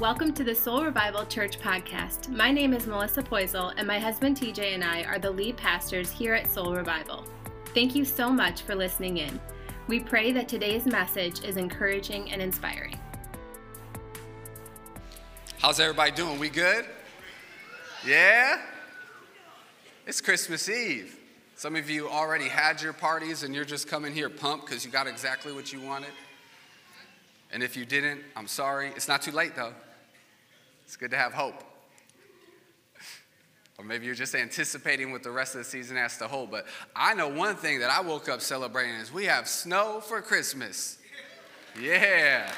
welcome to the Soul Revival Church podcast. My name is Melissa Poisel, and my husband TJ and I are the lead pastors here at Soul Revival. Thank you so much for listening in. We pray that today's message is encouraging and inspiring. How's everybody doing? We good? Yeah? It's Christmas Eve. Some of you already had your parties and you're just coming here pumped because you got exactly what you wanted. And if you didn't, I'm sorry. It's not too late though. It's good to have hope. Or maybe you're just anticipating what the rest of the season has to hold. But I know one thing that I woke up celebrating is we have snow for Christmas. Yeah.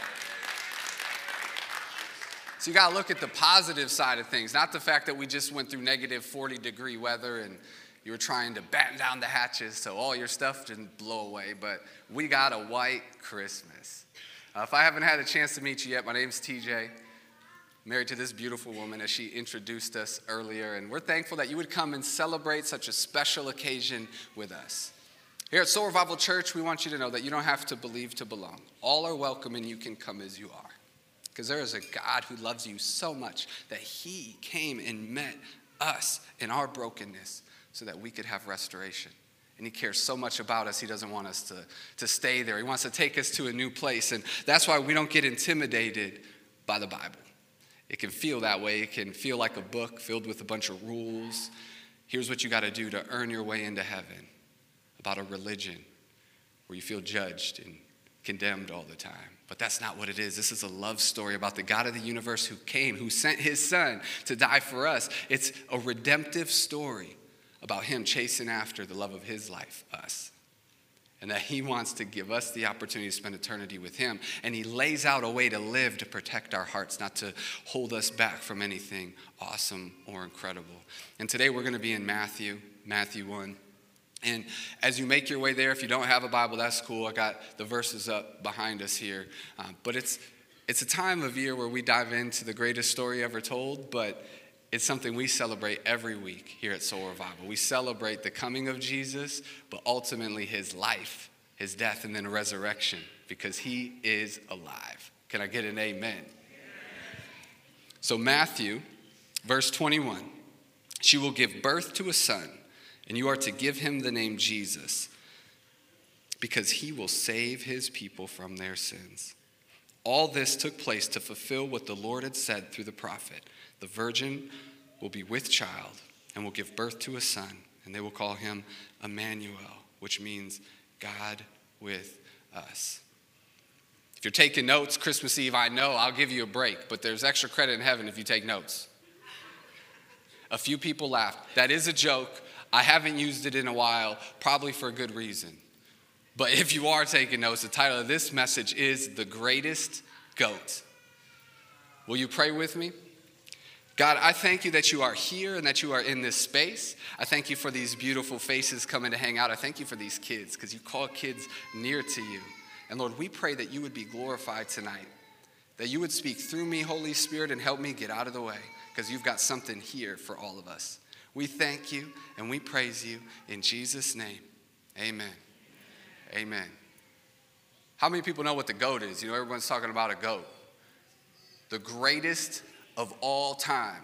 So you got to look at the positive side of things, not the fact that we just went through negative 40 degree weather and you were trying to batten down the hatches so all your stuff didn't blow away, but we got a white Christmas. Uh, if I haven't had a chance to meet you yet, my name's TJ. Married to this beautiful woman as she introduced us earlier, and we're thankful that you would come and celebrate such a special occasion with us. Here at Soul Revival Church, we want you to know that you don't have to believe to belong. All are welcome, and you can come as you are. Because there is a God who loves you so much that He came and met us in our brokenness so that we could have restoration. And he cares so much about us, he doesn't want us to, to stay there. He wants to take us to a new place. And that's why we don't get intimidated by the Bible. It can feel that way. It can feel like a book filled with a bunch of rules. Here's what you got to do to earn your way into heaven about a religion where you feel judged and condemned all the time. But that's not what it is. This is a love story about the God of the universe who came, who sent his son to die for us. It's a redemptive story about him chasing after the love of his life, us. And that he wants to give us the opportunity to spend eternity with him. And he lays out a way to live to protect our hearts, not to hold us back from anything awesome or incredible. And today we're going to be in Matthew, Matthew 1. And as you make your way there, if you don't have a Bible, that's cool. I got the verses up behind us here. Um, but it's, it's a time of year where we dive into the greatest story ever told, but it's something we celebrate every week here at Soul Revival. We celebrate the coming of Jesus, but ultimately his life, his death, and then resurrection because he is alive. Can I get an amen? So, Matthew, verse 21 She will give birth to a son, and you are to give him the name Jesus because he will save his people from their sins. All this took place to fulfill what the Lord had said through the prophet. The virgin will be with child and will give birth to a son, and they will call him Emmanuel, which means God with us. If you're taking notes, Christmas Eve, I know I'll give you a break, but there's extra credit in heaven if you take notes. A few people laughed. That is a joke. I haven't used it in a while, probably for a good reason. But if you are taking notes, the title of this message is The Greatest Goat. Will you pray with me? God, I thank you that you are here and that you are in this space. I thank you for these beautiful faces coming to hang out. I thank you for these kids because you call kids near to you. And Lord, we pray that you would be glorified tonight, that you would speak through me, Holy Spirit, and help me get out of the way because you've got something here for all of us. We thank you and we praise you in Jesus' name. Amen. Amen. How many people know what the goat is? You know, everyone's talking about a goat. The greatest of all time.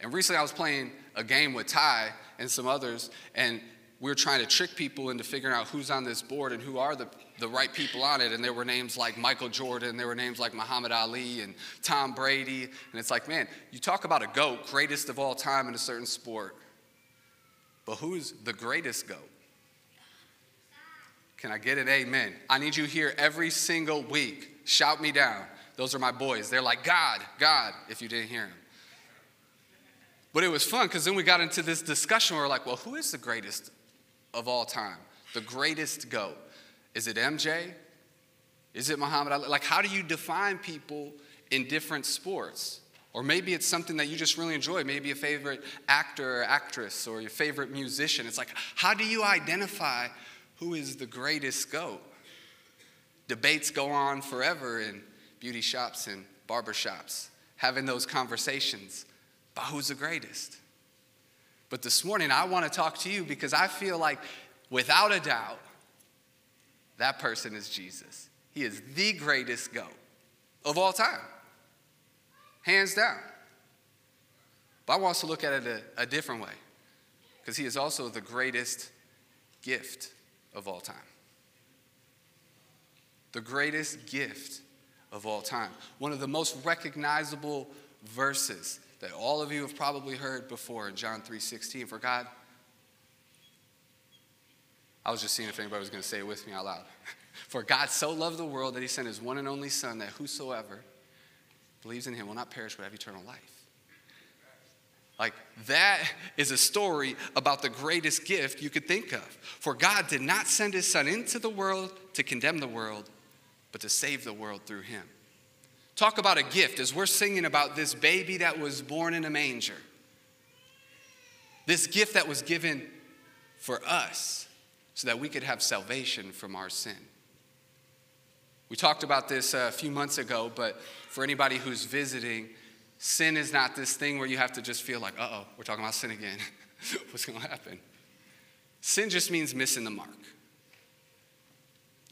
And recently I was playing a game with Ty and some others, and we were trying to trick people into figuring out who's on this board and who are the, the right people on it. And there were names like Michael Jordan, there were names like Muhammad Ali and Tom Brady. And it's like, man, you talk about a GOAT, greatest of all time in a certain sport. But who's the greatest GOAT? Can I get an amen? I need you here every single week. Shout me down. Those are my boys. They're like, God, God, if you didn't hear him. But it was fun because then we got into this discussion where we're like, well, who is the greatest of all time? The greatest GOAT? Is it MJ? Is it Muhammad Ali? Like, how do you define people in different sports? Or maybe it's something that you just really enjoy, maybe a favorite actor or actress or your favorite musician. It's like, how do you identify who is the greatest GOAT? Debates go on forever, and beauty shops and barber shops, having those conversations about who's the greatest. But this morning, I want to talk to you because I feel like, without a doubt, that person is Jesus. He is the greatest goat of all time. hands down. But I want us to look at it a, a different way because he is also the greatest gift of all time. The greatest gift of all time. One of the most recognizable verses that all of you have probably heard before in John 3:16 for God I was just seeing if anybody was going to say it with me out loud. For God so loved the world that he sent his one and only son that whosoever believes in him will not perish but have eternal life. Like, that is a story about the greatest gift you could think of. For God did not send his son into the world to condemn the world, but to save the world through him. Talk about a gift as we're singing about this baby that was born in a manger. This gift that was given for us so that we could have salvation from our sin. We talked about this a few months ago, but for anybody who's visiting, sin is not this thing where you have to just feel like, uh oh, we're talking about sin again. What's going to happen? Sin just means missing the mark.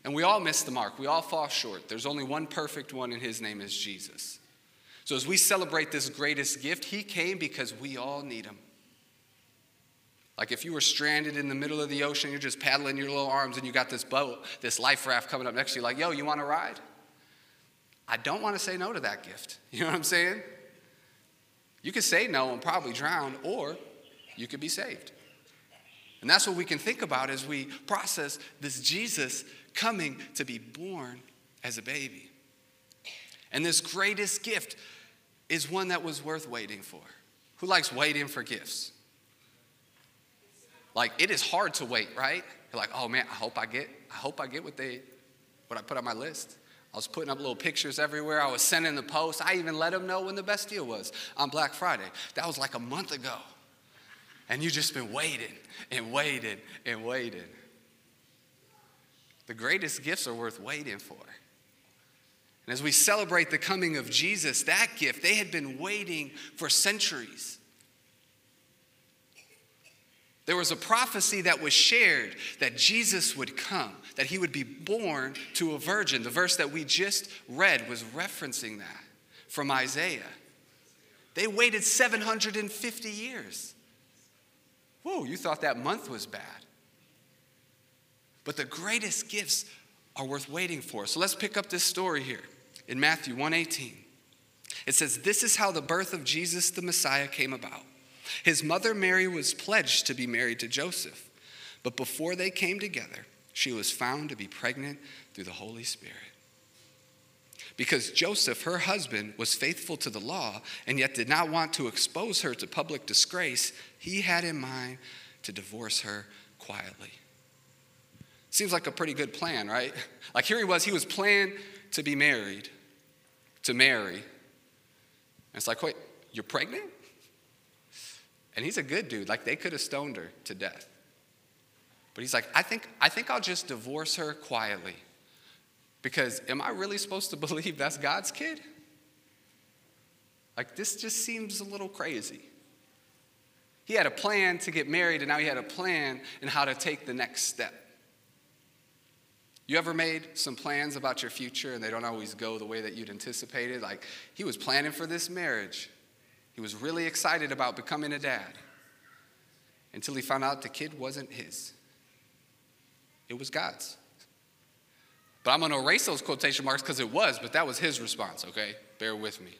And we all miss the mark. We all fall short. There's only one perfect one, and his name is Jesus. So as we celebrate this greatest gift, he came because we all need him. Like if you were stranded in the middle of the ocean, you're just paddling your little arms and you got this boat, this life raft coming up next to you, like, yo, you want to ride? I don't want to say no to that gift. You know what I'm saying? You could say no and probably drown, or you could be saved. And that's what we can think about as we process this Jesus coming to be born as a baby. And this greatest gift is one that was worth waiting for. Who likes waiting for gifts? Like it is hard to wait, right? You're like, oh man, I hope I get, I hope I get what they, what I put on my list. I was putting up little pictures everywhere. I was sending the post. I even let them know when the best deal was on Black Friday. That was like a month ago. And you just been waiting and waiting and waiting. The greatest gifts are worth waiting for. And as we celebrate the coming of Jesus, that gift, they had been waiting for centuries. There was a prophecy that was shared that Jesus would come, that he would be born to a virgin. The verse that we just read was referencing that from Isaiah. They waited 750 years. Whoa, you thought that month was bad. But the greatest gifts are worth waiting for. So let's pick up this story here in Matthew 1:18. It says, This is how the birth of Jesus the Messiah came about. His mother Mary was pledged to be married to Joseph, but before they came together, she was found to be pregnant through the Holy Spirit. Because Joseph, her husband, was faithful to the law and yet did not want to expose her to public disgrace, he had in mind to divorce her quietly. Seems like a pretty good plan, right? Like here he was, he was planned to be married to Mary. And it's like, wait, you're pregnant? And he's a good dude. Like they could have stoned her to death. But he's like, I think, I think I'll just divorce her quietly. Because am I really supposed to believe that's God's kid? Like, this just seems a little crazy. He had a plan to get married, and now he had a plan in how to take the next step. You ever made some plans about your future and they don't always go the way that you'd anticipated? Like, he was planning for this marriage, he was really excited about becoming a dad until he found out the kid wasn't his, it was God's. But I'm going to erase those quotation marks because it was, but that was his response, okay? Bear with me.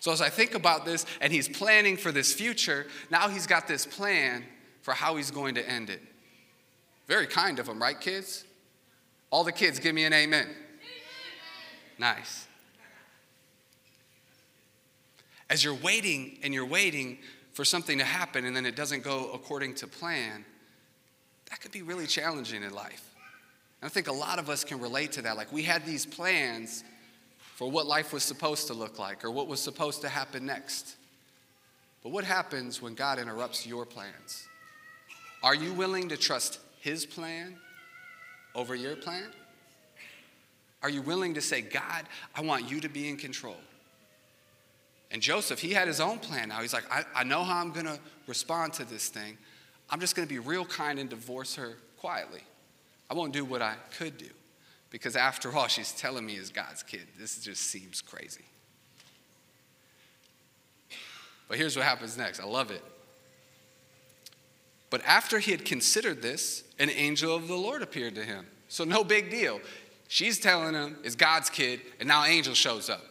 So as I think about this and he's planning for this future, now he's got this plan for how he's going to end it. Very kind of him, right, kids? All the kids, give me an amen. amen. Nice. As you're waiting and you're waiting for something to happen and then it doesn't go according to plan, that could be really challenging in life. And I think a lot of us can relate to that. Like we had these plans for what life was supposed to look like or what was supposed to happen next. But what happens when God interrupts your plans? Are you willing to trust His plan over your plan? Are you willing to say, God, I want you to be in control? And Joseph, he had his own plan now. He's like, I, I know how I'm going to respond to this thing. I'm just going to be real kind and divorce her quietly. I won't do what I could do because, after all, she's telling me as God's kid. This just seems crazy. But here's what happens next. I love it. But after he had considered this, an angel of the Lord appeared to him. So, no big deal. She's telling him it's God's kid, and now an angel shows up.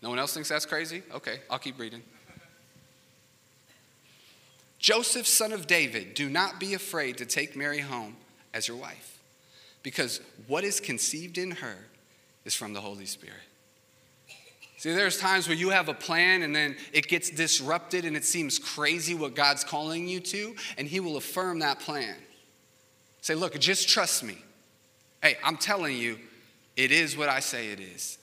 No one else thinks that's crazy? Okay, I'll keep reading. Joseph, son of David, do not be afraid to take Mary home as your wife, because what is conceived in her is from the Holy Spirit. See, there's times where you have a plan and then it gets disrupted and it seems crazy what God's calling you to, and He will affirm that plan. Say, look, just trust me. Hey, I'm telling you, it is what I say it is.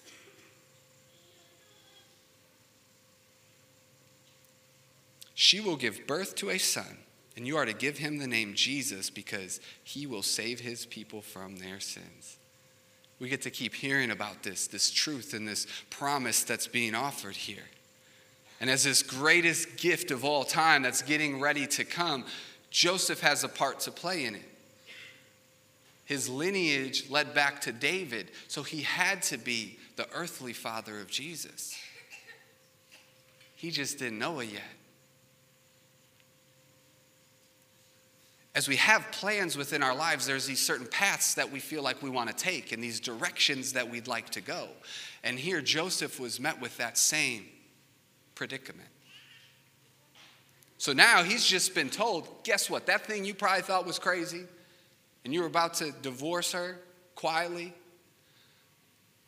She will give birth to a son, and you are to give him the name Jesus because he will save his people from their sins. We get to keep hearing about this, this truth and this promise that's being offered here. And as this greatest gift of all time that's getting ready to come, Joseph has a part to play in it. His lineage led back to David, so he had to be the earthly father of Jesus. He just didn't know it yet. As we have plans within our lives, there's these certain paths that we feel like we want to take and these directions that we'd like to go. And here, Joseph was met with that same predicament. So now he's just been told guess what? That thing you probably thought was crazy and you were about to divorce her quietly.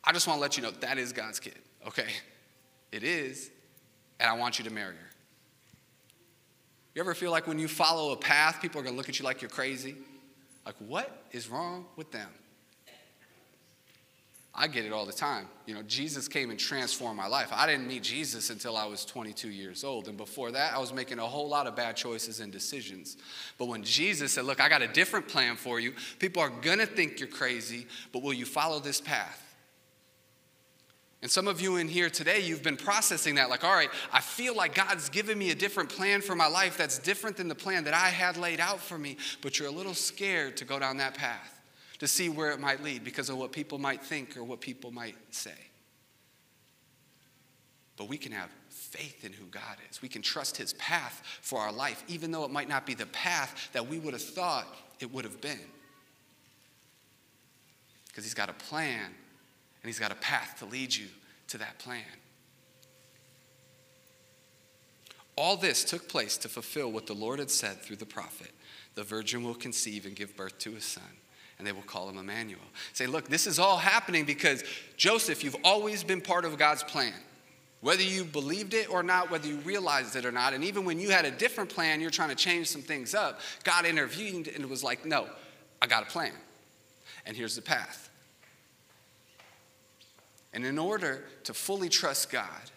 I just want to let you know that is God's kid, okay? It is, and I want you to marry her. You ever feel like when you follow a path, people are going to look at you like you're crazy? Like, what is wrong with them? I get it all the time. You know, Jesus came and transformed my life. I didn't meet Jesus until I was 22 years old. And before that, I was making a whole lot of bad choices and decisions. But when Jesus said, Look, I got a different plan for you, people are going to think you're crazy, but will you follow this path? And some of you in here today, you've been processing that like, all right, I feel like God's given me a different plan for my life that's different than the plan that I had laid out for me, but you're a little scared to go down that path to see where it might lead because of what people might think or what people might say. But we can have faith in who God is. We can trust His path for our life, even though it might not be the path that we would have thought it would have been. Because He's got a plan and He's got a path to lead you to that plan. All this took place to fulfill what the Lord had said through the prophet the virgin will conceive and give birth to a son, and they will call him Emmanuel. Say, look, this is all happening because Joseph, you've always been part of God's plan. Whether you believed it or not, whether you realized it or not, and even when you had a different plan, you're trying to change some things up, God intervened and was like, no, I got a plan. And here's the path. And in order to fully trust God,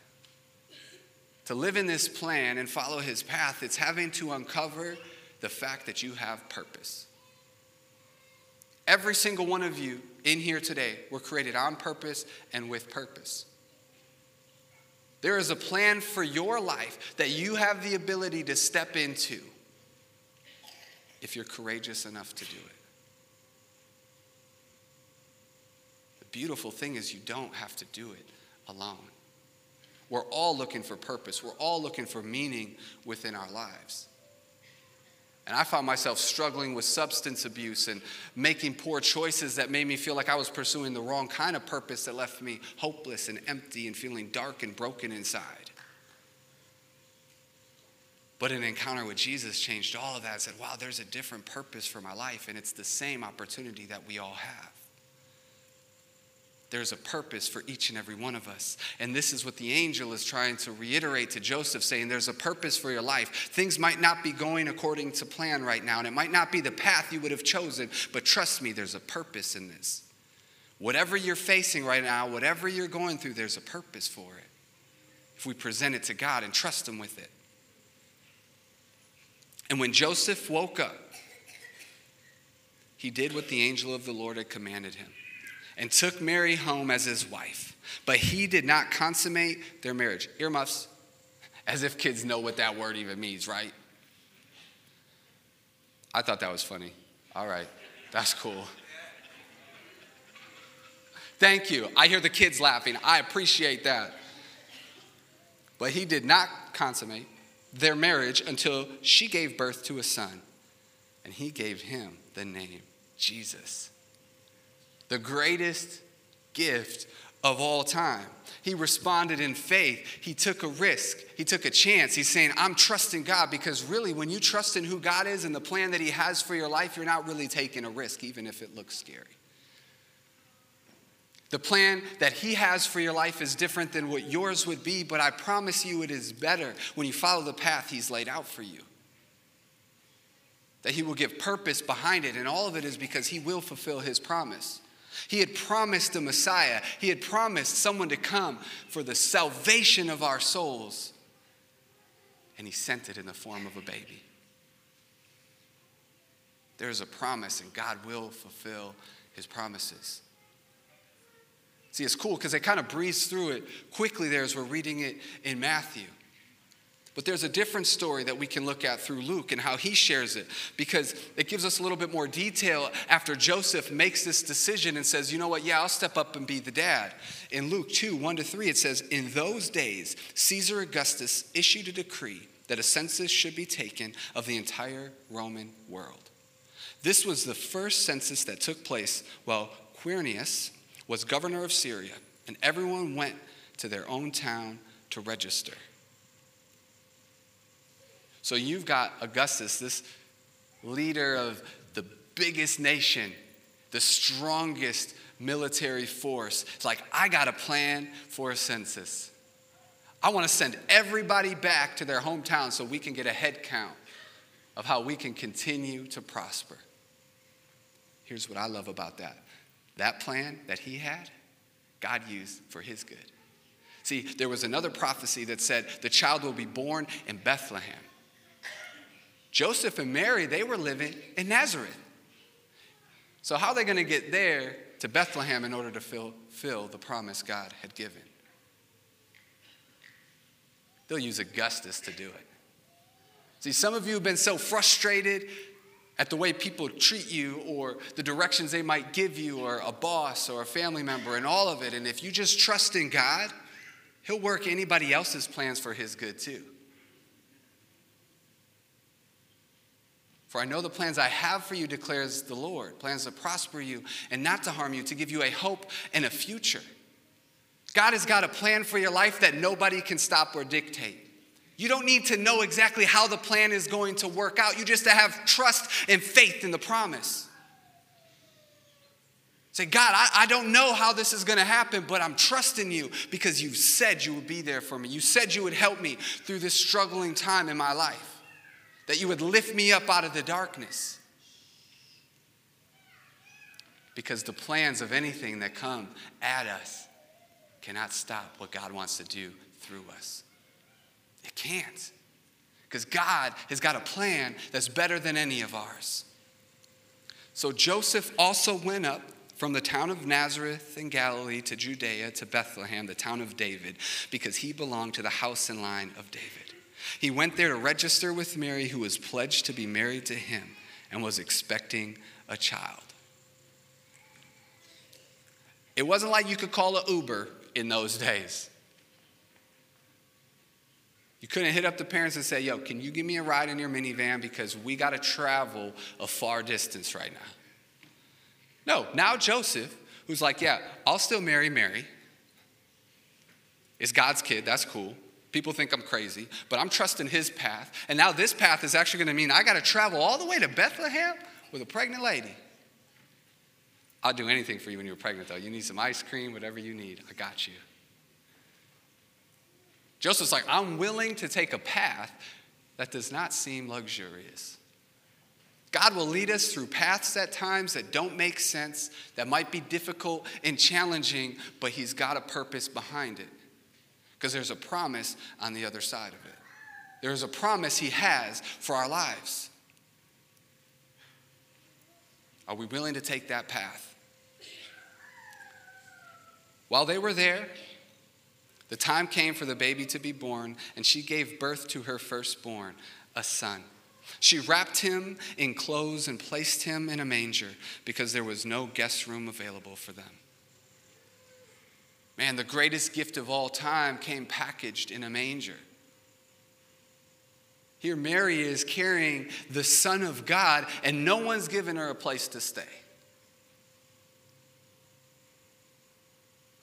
to live in this plan and follow his path, it's having to uncover the fact that you have purpose. Every single one of you in here today were created on purpose and with purpose. There is a plan for your life that you have the ability to step into if you're courageous enough to do it. Beautiful thing is you don't have to do it alone. We're all looking for purpose, we're all looking for meaning within our lives. And I found myself struggling with substance abuse and making poor choices that made me feel like I was pursuing the wrong kind of purpose that left me hopeless and empty and feeling dark and broken inside. But an encounter with Jesus changed all of that. I said, wow, there's a different purpose for my life, and it's the same opportunity that we all have. There's a purpose for each and every one of us. And this is what the angel is trying to reiterate to Joseph, saying, There's a purpose for your life. Things might not be going according to plan right now, and it might not be the path you would have chosen, but trust me, there's a purpose in this. Whatever you're facing right now, whatever you're going through, there's a purpose for it. If we present it to God and trust Him with it. And when Joseph woke up, he did what the angel of the Lord had commanded him and took Mary home as his wife. But he did not consummate their marriage. Earmuffs, as if kids know what that word even means, right? I thought that was funny. All right, that's cool. Thank you. I hear the kids laughing. I appreciate that. But he did not consummate their marriage until she gave birth to a son, and he gave him the name Jesus. The greatest gift of all time. He responded in faith. He took a risk. He took a chance. He's saying, I'm trusting God because really, when you trust in who God is and the plan that He has for your life, you're not really taking a risk, even if it looks scary. The plan that He has for your life is different than what yours would be, but I promise you it is better when you follow the path He's laid out for you. That He will give purpose behind it, and all of it is because He will fulfill His promise. He had promised a Messiah, He had promised someone to come for the salvation of our souls, and He sent it in the form of a baby. There is a promise, and God will fulfill His promises. See, it's cool because they kind of breeze through it quickly there as we're reading it in Matthew. But there's a different story that we can look at through Luke and how he shares it because it gives us a little bit more detail after Joseph makes this decision and says, you know what, yeah, I'll step up and be the dad. In Luke 2 1 to 3, it says, In those days, Caesar Augustus issued a decree that a census should be taken of the entire Roman world. This was the first census that took place while Quirinius was governor of Syria, and everyone went to their own town to register. So you've got Augustus, this leader of the biggest nation, the strongest military force. It's like, I got a plan for a census. I want to send everybody back to their hometown so we can get a head count of how we can continue to prosper. Here's what I love about that that plan that he had, God used for his good. See, there was another prophecy that said the child will be born in Bethlehem. Joseph and Mary, they were living in Nazareth. So, how are they going to get there to Bethlehem in order to fulfill the promise God had given? They'll use Augustus to do it. See, some of you have been so frustrated at the way people treat you or the directions they might give you or a boss or a family member and all of it. And if you just trust in God, He'll work anybody else's plans for His good too. For I know the plans I have for you, declares the Lord plans to prosper you and not to harm you, to give you a hope and a future. God has got a plan for your life that nobody can stop or dictate. You don't need to know exactly how the plan is going to work out. You just have trust and faith in the promise. Say, God, I, I don't know how this is going to happen, but I'm trusting you because you said you would be there for me. You said you would help me through this struggling time in my life that you would lift me up out of the darkness. Because the plans of anything that come at us cannot stop what God wants to do through us. It can't. Because God has got a plan that's better than any of ours. So Joseph also went up from the town of Nazareth in Galilee to Judea to Bethlehem, the town of David, because he belonged to the house and line of David. He went there to register with Mary, who was pledged to be married to him and was expecting a child. It wasn't like you could call an Uber in those days. You couldn't hit up the parents and say, Yo, can you give me a ride in your minivan because we got to travel a far distance right now? No, now Joseph, who's like, Yeah, I'll still marry Mary, is God's kid, that's cool. People think I'm crazy, but I'm trusting his path. And now this path is actually going to mean I got to travel all the way to Bethlehem with a pregnant lady. I'll do anything for you when you're pregnant, though. You need some ice cream, whatever you need, I got you. Joseph's like, I'm willing to take a path that does not seem luxurious. God will lead us through paths at times that don't make sense, that might be difficult and challenging, but He's got a purpose behind it because there's a promise on the other side of it. There's a promise He has for our lives. Are we willing to take that path? While they were there, the time came for the baby to be born, and she gave birth to her firstborn, a son. She wrapped him in clothes and placed him in a manger because there was no guest room available for them. Man, the greatest gift of all time came packaged in a manger. Here, Mary is carrying the Son of God, and no one's given her a place to stay.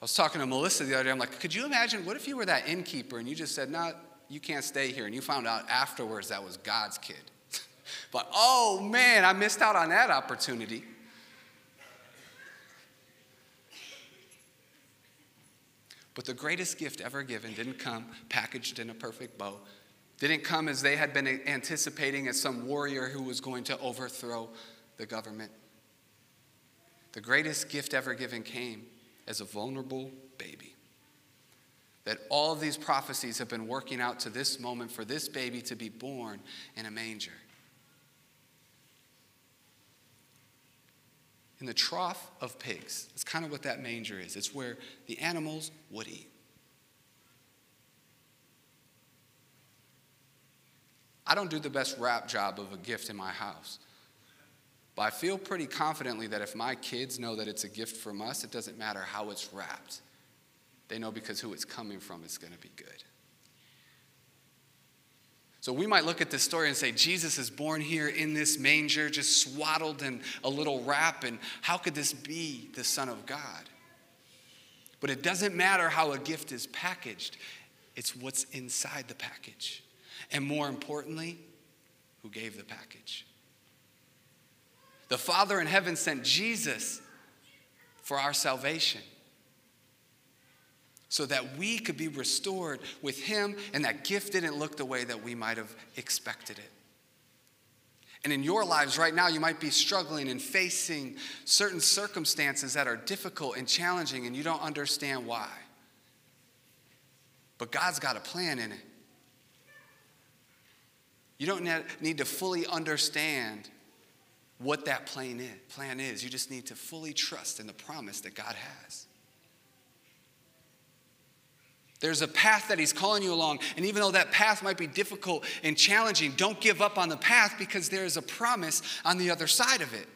I was talking to Melissa the other day. I'm like, could you imagine what if you were that innkeeper and you just said, no, you can't stay here, and you found out afterwards that was God's kid? but oh man, I missed out on that opportunity. But the greatest gift ever given didn't come packaged in a perfect bow, didn't come as they had been anticipating as some warrior who was going to overthrow the government. The greatest gift ever given came as a vulnerable baby. That all of these prophecies have been working out to this moment for this baby to be born in a manger. In the trough of pigs. That's kind of what that manger is. It's where the animals would eat. I don't do the best wrap job of a gift in my house. But I feel pretty confidently that if my kids know that it's a gift from us, it doesn't matter how it's wrapped. They know because who it's coming from is going to be good. So we might look at this story and say, Jesus is born here in this manger, just swaddled in a little wrap, and how could this be the Son of God? But it doesn't matter how a gift is packaged, it's what's inside the package. And more importantly, who gave the package. The Father in heaven sent Jesus for our salvation so that we could be restored with Him, and that gift didn't look the way that we might have expected it. And in your lives right now, you might be struggling and facing certain circumstances that are difficult and challenging, and you don't understand why. But God's got a plan in it. You don't need to fully understand what that plan is. You just need to fully trust in the promise that God has. There's a path that He's calling you along. And even though that path might be difficult and challenging, don't give up on the path because there is a promise on the other side of it.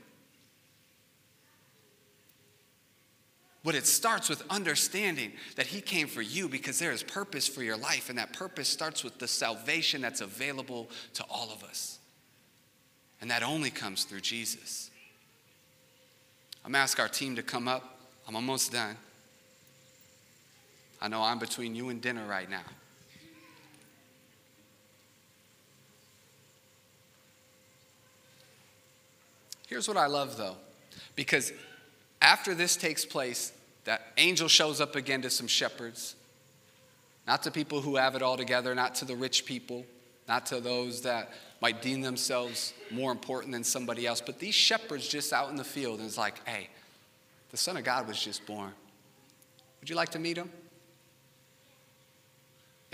But it starts with understanding that He came for you because there is purpose for your life, and that purpose starts with the salvation that's available to all of us. And that only comes through Jesus. I'm going to ask our team to come up. I'm almost done. I know I'm between you and dinner right now. Here's what I love though, because after this takes place, that angel shows up again to some shepherds, not to people who have it all together, not to the rich people, not to those that might deem themselves more important than somebody else, but these shepherds just out in the field, and it's like, hey, the Son of God was just born. Would you like to meet him?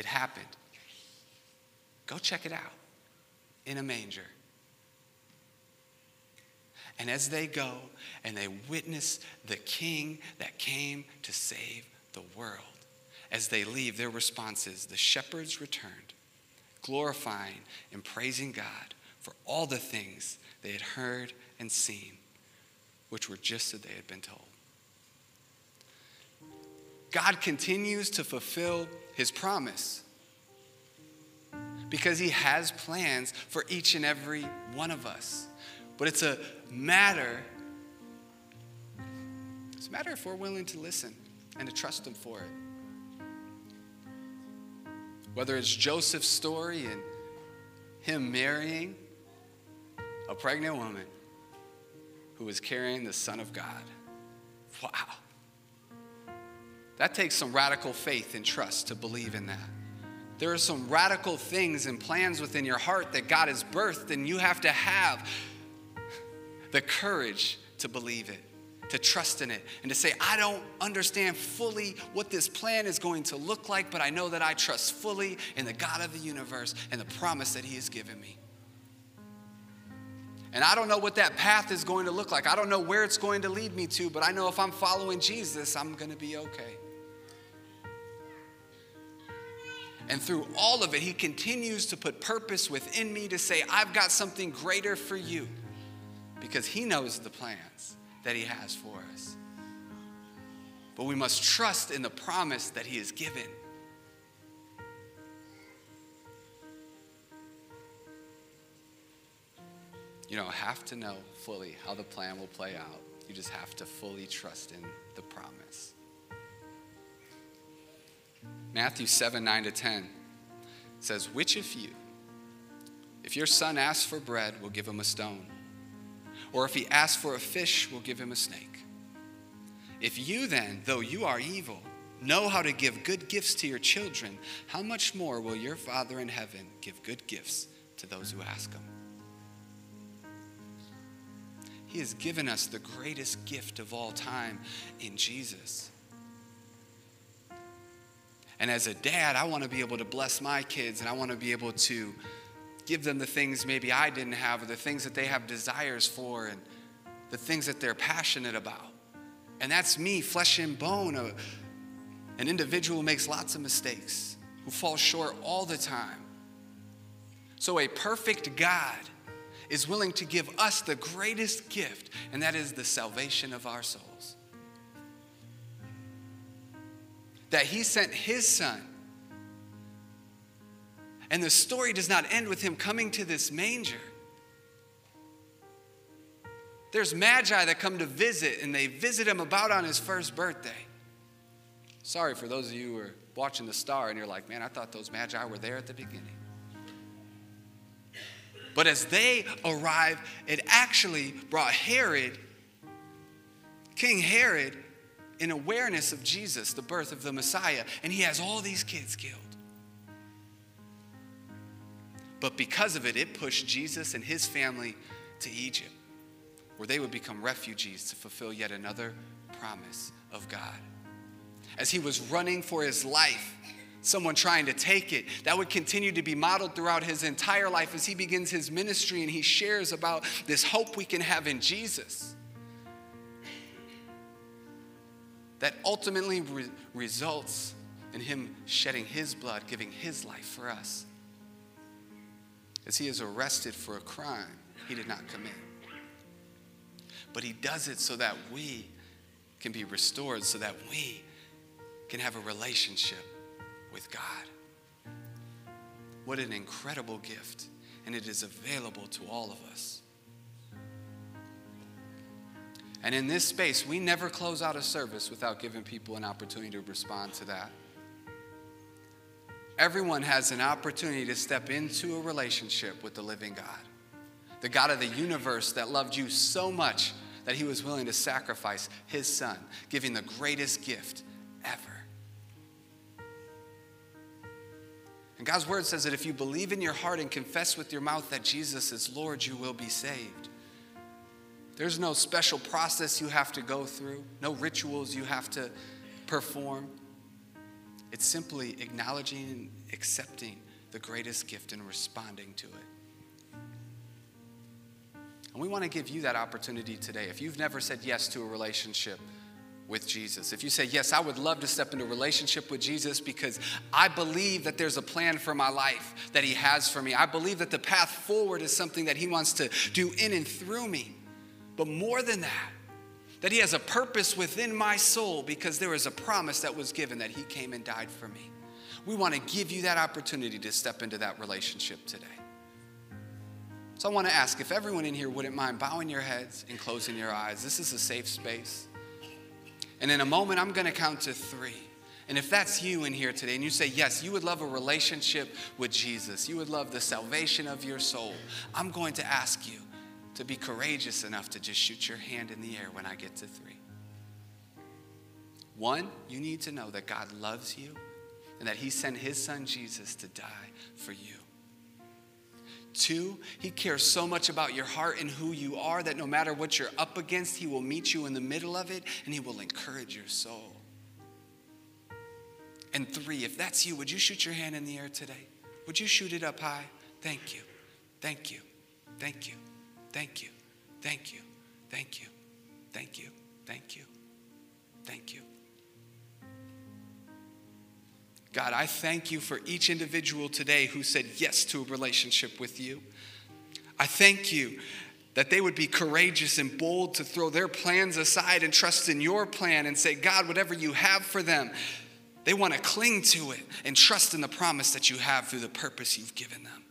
It happened. Go check it out in a manger. And as they go and they witness the king that came to save the world, as they leave, their response is the shepherds returned, glorifying and praising God for all the things they had heard and seen, which were just as they had been told. God continues to fulfill his promise because he has plans for each and every one of us. But it's a matter it's a matter if we're willing to listen and to trust him for it. Whether it's Joseph's story and him marrying a pregnant woman who was carrying the Son of God. Wow. That takes some radical faith and trust to believe in that. There are some radical things and plans within your heart that God has birthed, and you have to have the courage to believe it, to trust in it, and to say, I don't understand fully what this plan is going to look like, but I know that I trust fully in the God of the universe and the promise that He has given me. And I don't know what that path is going to look like. I don't know where it's going to lead me to, but I know if I'm following Jesus, I'm going to be okay. And through all of it, He continues to put purpose within me to say, I've got something greater for you because He knows the plans that He has for us. but we must trust in the promise that He has given. You don't have to know fully how the plan will play out. You just have to fully trust in the promise. Matthew 7 9 to 10 says, Which of you, if your son asks for bread, will give him a stone? Or if he asks for a fish, will give him a snake? If you then, though you are evil, know how to give good gifts to your children, how much more will your Father in heaven give good gifts to those who ask him? He has given us the greatest gift of all time in Jesus. And as a dad, I want to be able to bless my kids and I want to be able to give them the things maybe I didn't have or the things that they have desires for and the things that they're passionate about. And that's me, flesh and bone, a, an individual makes lots of mistakes, who falls short all the time. So, a perfect God is willing to give us the greatest gift, and that is the salvation of our souls. That he sent his son. And the story does not end with him coming to this manger. There's magi that come to visit, and they visit him about on his first birthday. Sorry for those of you who are watching the star and you're like, man, I thought those magi were there at the beginning. But as they arrive, it actually brought Herod, King Herod, in awareness of Jesus, the birth of the Messiah, and he has all these kids killed. But because of it, it pushed Jesus and his family to Egypt, where they would become refugees to fulfill yet another promise of God. As he was running for his life, someone trying to take it. That would continue to be modeled throughout his entire life as he begins his ministry and he shares about this hope we can have in Jesus. That ultimately re- results in him shedding his blood, giving his life for us. As he is arrested for a crime he did not commit. But he does it so that we can be restored, so that we can have a relationship with God. What an incredible gift, and it is available to all of us. And in this space, we never close out a service without giving people an opportunity to respond to that. Everyone has an opportunity to step into a relationship with the living God, the God of the universe that loved you so much that he was willing to sacrifice his son, giving the greatest gift ever. And God's word says that if you believe in your heart and confess with your mouth that Jesus is Lord, you will be saved. There's no special process you have to go through, no rituals you have to perform. It's simply acknowledging and accepting the greatest gift and responding to it. And we want to give you that opportunity today. If you've never said yes to a relationship with Jesus, if you say, Yes, I would love to step into a relationship with Jesus because I believe that there's a plan for my life that He has for me, I believe that the path forward is something that He wants to do in and through me. But more than that, that He has a purpose within my soul because there is a promise that was given that He came and died for me. We want to give you that opportunity to step into that relationship today. So I want to ask if everyone in here wouldn't mind bowing your heads and closing your eyes. This is a safe space. And in a moment, I'm going to count to three. And if that's you in here today and you say, yes, you would love a relationship with Jesus, you would love the salvation of your soul, I'm going to ask you to be courageous enough to just shoot your hand in the air when I get to three. One, you need to know that God loves you and that He sent His Son Jesus to die for you. Two, He cares so much about your heart and who you are that no matter what you're up against, He will meet you in the middle of it and He will encourage your soul. And three, if that's you, would you shoot your hand in the air today? Would you shoot it up high? Thank you. Thank you. Thank you. Thank you. Thank you. Thank you. Thank you. Thank you. Thank you. God, I thank you for each individual today who said yes to a relationship with you. I thank you that they would be courageous and bold to throw their plans aside and trust in your plan and say, God, whatever you have for them, they want to cling to it and trust in the promise that you have through the purpose you've given them.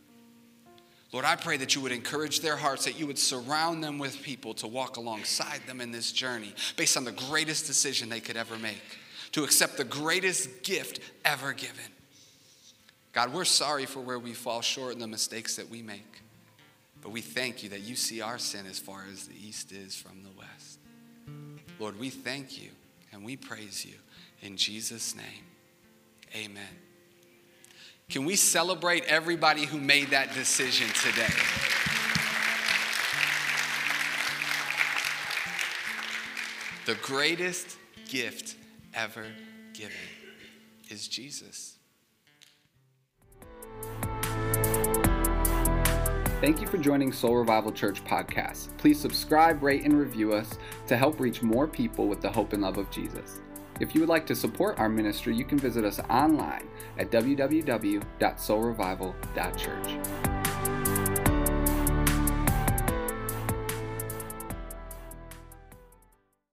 Lord, I pray that you would encourage their hearts, that you would surround them with people to walk alongside them in this journey based on the greatest decision they could ever make, to accept the greatest gift ever given. God, we're sorry for where we fall short and the mistakes that we make. But we thank you that you see our sin as far as the east is from the west. Lord, we thank you and we praise you. In Jesus' name, amen. Can we celebrate everybody who made that decision today? The greatest gift ever given is Jesus. Thank you for joining Soul Revival Church podcast. Please subscribe, rate, and review us to help reach more people with the hope and love of Jesus. If you would like to support our ministry, you can visit us online at www.soulrevival.church.